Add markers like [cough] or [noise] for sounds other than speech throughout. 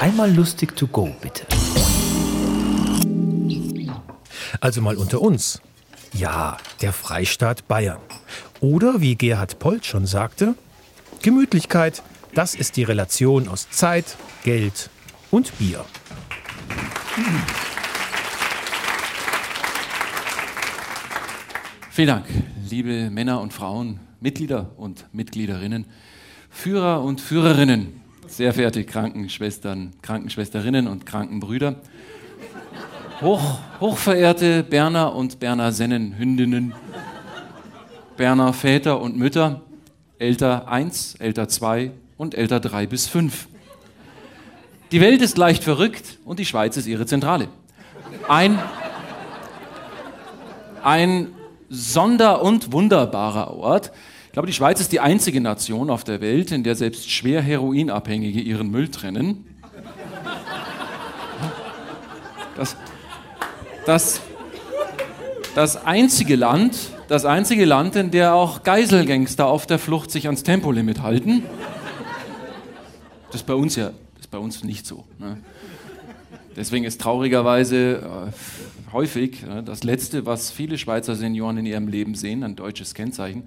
Einmal lustig to go, bitte. Also mal unter uns. Ja, der Freistaat Bayern. Oder wie Gerhard Polt schon sagte, Gemütlichkeit, das ist die Relation aus Zeit, Geld und Bier. Vielen Dank, liebe Männer und Frauen, Mitglieder und Mitgliederinnen, Führer und Führerinnen, sehr verehrte Krankenschwestern, Krankenschwesterinnen und Krankenbrüder, hoch, hochverehrte Berner und Berner Sennenhündinnen, Berner Väter und Mütter, älter 1, älter 2 und älter 3 bis 5. Die Welt ist leicht verrückt und die Schweiz ist ihre Zentrale. Ein, ein sonder- und wunderbarer Ort. Ich glaube, die Schweiz ist die einzige Nation auf der Welt, in der selbst schwer Heroinabhängige ihren Müll trennen. Das, das, das einzige Land, das einzige Land, in der auch Geiselgangster auf der Flucht sich ans Tempolimit halten. Das ist bei uns ja, das bei uns nicht so. Ne? Deswegen ist traurigerweise äh, häufig äh, das Letzte, was viele Schweizer Senioren in ihrem Leben sehen, ein deutsches Kennzeichen.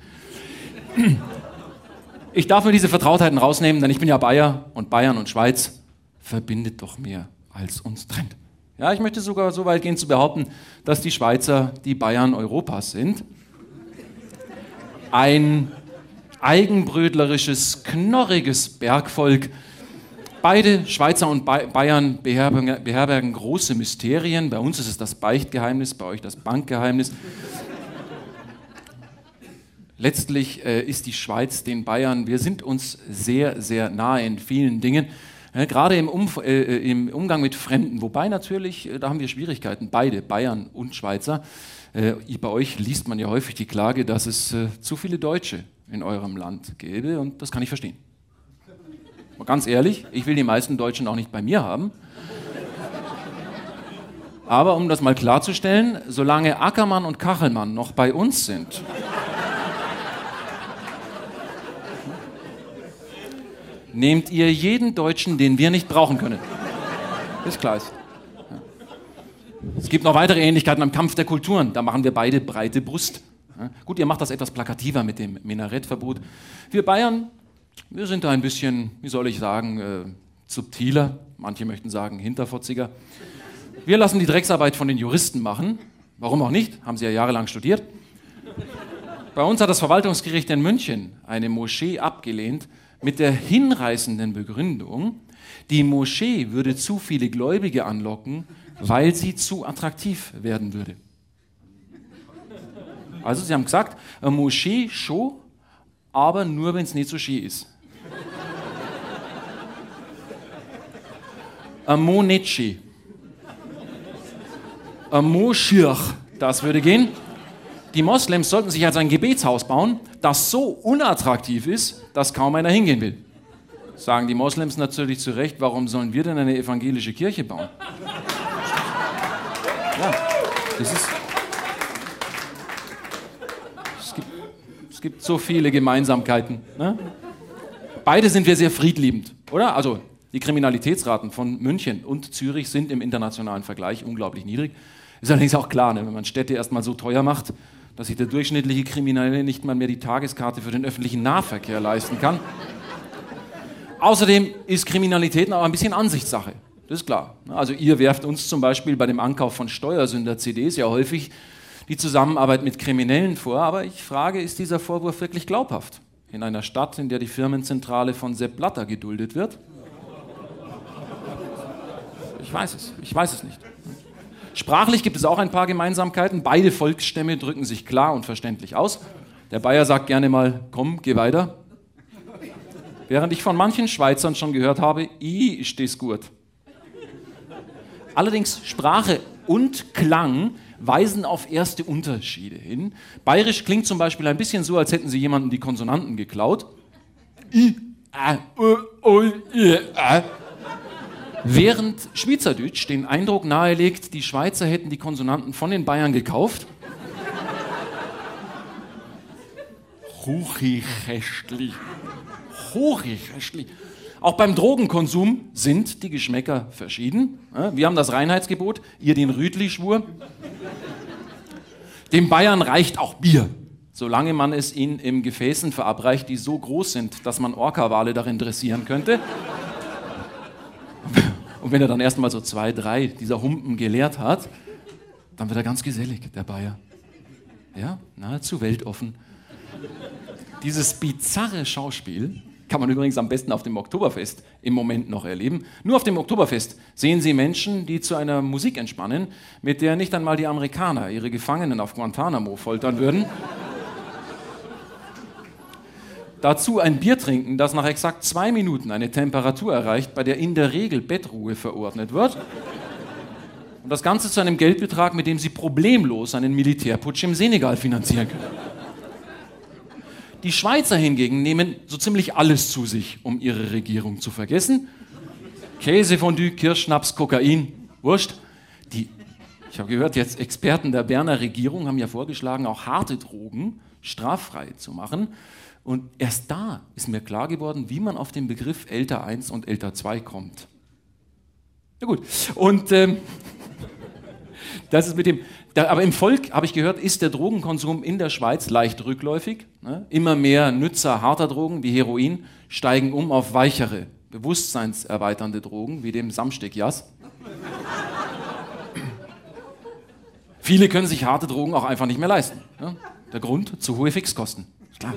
Ich darf mir diese Vertrautheiten rausnehmen, denn ich bin ja Bayer und Bayern und Schweiz verbindet doch mehr, als uns trennt. Ja, ich möchte sogar so weit gehen zu behaupten, dass die Schweizer die Bayern Europas sind. Ein eigenbrötlerisches, knorriges Bergvolk, Beide, Schweizer und Bayern, beherbergen, große Mysterien. Bei uns ist es das Beichtgeheimnis, bei euch das Bankgeheimnis. Letztlich äh, ist die Schweiz den Bayern, wir sind uns sehr, sehr nahe in vielen Dingen. Ja, gerade im, Umf äh, äh im, Umgang mit Fremden, wobei natürlich, äh, da haben wir Schwierigkeiten, beide, Bayern und Schweizer. Äh, bei euch liest man ja häufig die Klage, dass es äh, zu viele Deutsche in eurem Land gäbe und das kann ich verstehen. Ganz ehrlich, ich will die meisten Deutschen auch nicht bei mir haben. Aber um das mal klarzustellen, solange Ackermann und Kachelmann noch bei uns sind, nehmt ihr jeden Deutschen, den wir nicht brauchen können. Ist klar. Es gibt noch weitere Ähnlichkeiten am Kampf der Kulturen. Da machen wir beide breite Brust. Gut, ihr macht das etwas plakativer mit dem Minarettverbot. Wir Bayern wir sind da ein bisschen, wie soll ich sagen, äh, subtiler. Manche möchten sagen hinterfotziger. Wir lassen die Drecksarbeit von den Juristen machen. Warum auch nicht? Haben sie ja jahrelang studiert. Bei uns hat das Verwaltungsgericht in München eine Moschee abgelehnt mit der hinreißenden Begründung, die Moschee würde zu viele Gläubige anlocken, weil sie zu attraktiv werden würde. Also sie haben gesagt, eine Moschee schon, aber nur wenn es nicht so schön ist. Ein Monetschi. Ein Moschirch, das würde gehen. Die Moslems sollten sich als ein Gebetshaus bauen, das so unattraktiv ist, dass kaum einer hingehen will. Sagen die Moslems natürlich zu Recht, warum sollen wir denn eine evangelische Kirche bauen? Ja, das ist. Es gibt, es gibt so viele Gemeinsamkeiten. Ne? Beide sind wir sehr friedliebend, oder? Also die Kriminalitätsraten von München und Zürich sind im internationalen Vergleich unglaublich niedrig. Ist allerdings auch klar, ne, wenn man Städte erstmal so teuer macht, dass sich der durchschnittliche Kriminelle nicht mal mehr die Tageskarte für den öffentlichen Nahverkehr leisten kann. Außerdem ist Kriminalität auch ein bisschen Ansichtssache. Das ist klar. Also ihr werft uns zum Beispiel bei dem Ankauf von Steuersünder-CDs ja häufig die Zusammenarbeit mit Kriminellen vor, aber ich frage, ist dieser Vorwurf wirklich glaubhaft? In einer Stadt, in der die Firmenzentrale von Sepp Blatter geduldet wird? Ich weiß es, ich weiß es nicht. Sprachlich gibt es auch ein paar Gemeinsamkeiten. Beide Volksstämme drücken sich klar und verständlich aus. Der Bayer sagt gerne mal, komm, geh weiter. Während ich von manchen Schweizern schon gehört habe, i, steh's gut. Allerdings Sprache und Klang weisen auf erste Unterschiede hin. Bayerisch klingt zum Beispiel ein bisschen so, als hätten sie jemanden die Konsonanten geklaut. I, a, ö, o, i, a. Während Schweizerdeutsch den Eindruck nahelegt, die Schweizer hätten die Konsonanten von den Bayern gekauft. Hochichästli. Hochichästli. Auch beim Drogenkonsum sind die Geschmäcker verschieden. Wir haben das Reinheitsgebot, ihr den Rüdli-Schwur. Dem Bayern reicht auch Bier, solange man es ihnen im Gefäßen verabreicht, die so groß sind, dass man Orca-Wale darin dressieren könnte. Und wenn er dann erstmal so zwei, drei dieser Humpen geleert hat, dann wird er ganz gesellig, der Bayer. Ja, nahezu weltoffen. Dieses bizarre Schauspiel kann man übrigens am besten auf dem Oktoberfest im Moment noch erleben. Nur auf dem Oktoberfest sehen Sie Menschen, die zu einer Musik entspannen, mit der nicht einmal die Amerikaner ihre Gefangenen auf Guantanamo foltern würden. Dazu ein Bier trinken, das nach exakt zwei Minuten eine Temperatur erreicht, bei der in der Regel Bettruhe verordnet wird. Und das Ganze zu einem Geldbetrag, mit dem Sie problemlos einen Militärputsch im Senegal finanzieren können. Die Schweizer hingegen nehmen so ziemlich alles zu sich, um ihre Regierung zu vergessen. Käsefondue, Kirschschnaps, Kokain, Wurscht. Ich habe gehört, jetzt Experten der Berner Regierung haben ja vorgeschlagen, auch harte Drogen straffrei zu machen. Und erst da ist mir klar geworden, wie man auf den Begriff Älter 1 und Älter 2 kommt. Ja gut. Und ähm, [laughs] das ist mit dem, da, aber im Volk, habe ich gehört, ist der Drogenkonsum in der Schweiz leicht rückläufig. Ne? Immer mehr Nützer harter Drogen wie Heroin steigen um auf weichere, bewusstseinserweiternde Drogen wie dem Samstagjas. Viele können sich harte Drogen auch einfach nicht mehr leisten. Ne? Der Grund? Zu hohe Fixkosten. Klar.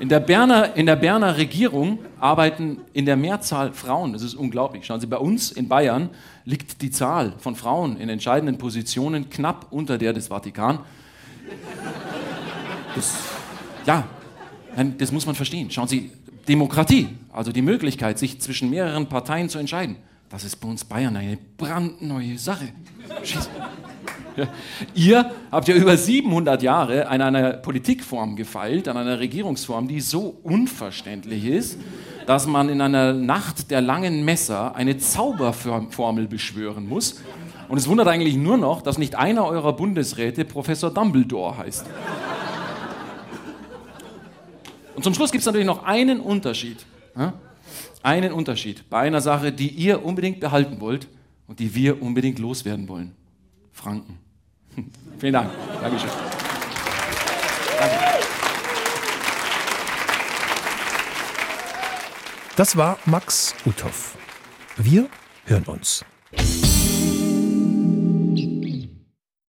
In der, Berner, in der Berner Regierung arbeiten in der Mehrzahl Frauen. Das ist unglaublich. Schauen Sie, bei uns in Bayern liegt die Zahl von Frauen in entscheidenden Positionen knapp unter der des Vatikan. Das, ja, das muss man verstehen. Schauen Sie, Demokratie, also die Möglichkeit, sich zwischen mehreren Parteien zu entscheiden, das ist bei uns Bayern eine brandneue Sache. Ja. Ihr habt ja über 700 Jahre an einer Politikform gefeilt, an einer Regierungsform, die so unverständlich ist, dass man in einer Nacht der langen Messer eine Zauberformel beschwören muss. Und es wundert eigentlich nur noch, dass nicht einer eurer Bundesräte Professor Dumbledore heißt. Und zum Schluss gibt es natürlich noch einen Unterschied. Einen Unterschied bei einer Sache, die ihr unbedingt behalten wollt und die wir unbedingt loswerden wollen. Franken. [laughs] Vielen Dank. Dankeschön. Danke. Das war Max Uthoff. Wir hören uns.